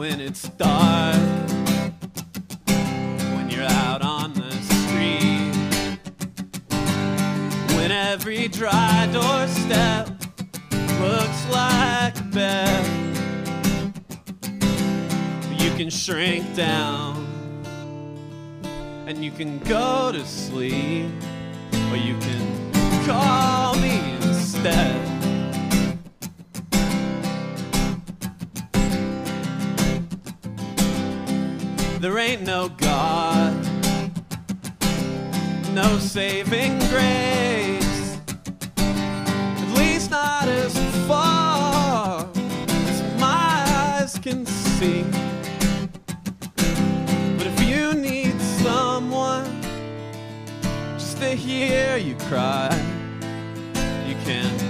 when it's dark. When you're out on the street. When every dry doorstep looks like a bed. You can shrink down and you can go to sleep, or you can call me instead. There ain't no God, no saving grace, at least not as far as my eyes can see. But if you need someone just to hear you cry, you can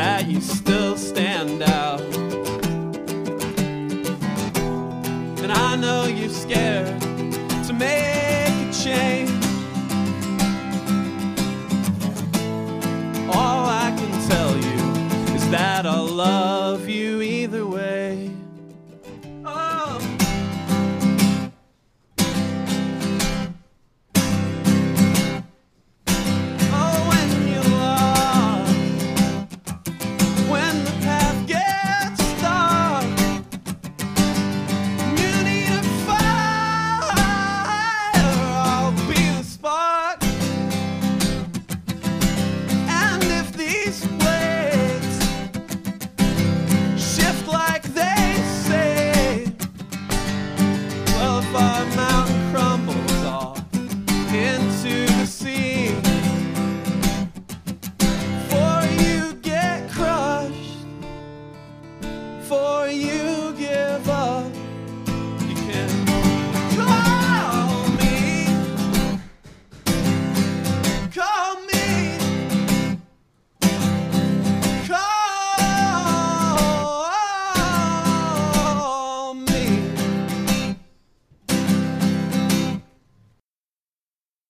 that you still stand out. And I know you're scared to make a change. All I can tell you is that I love you.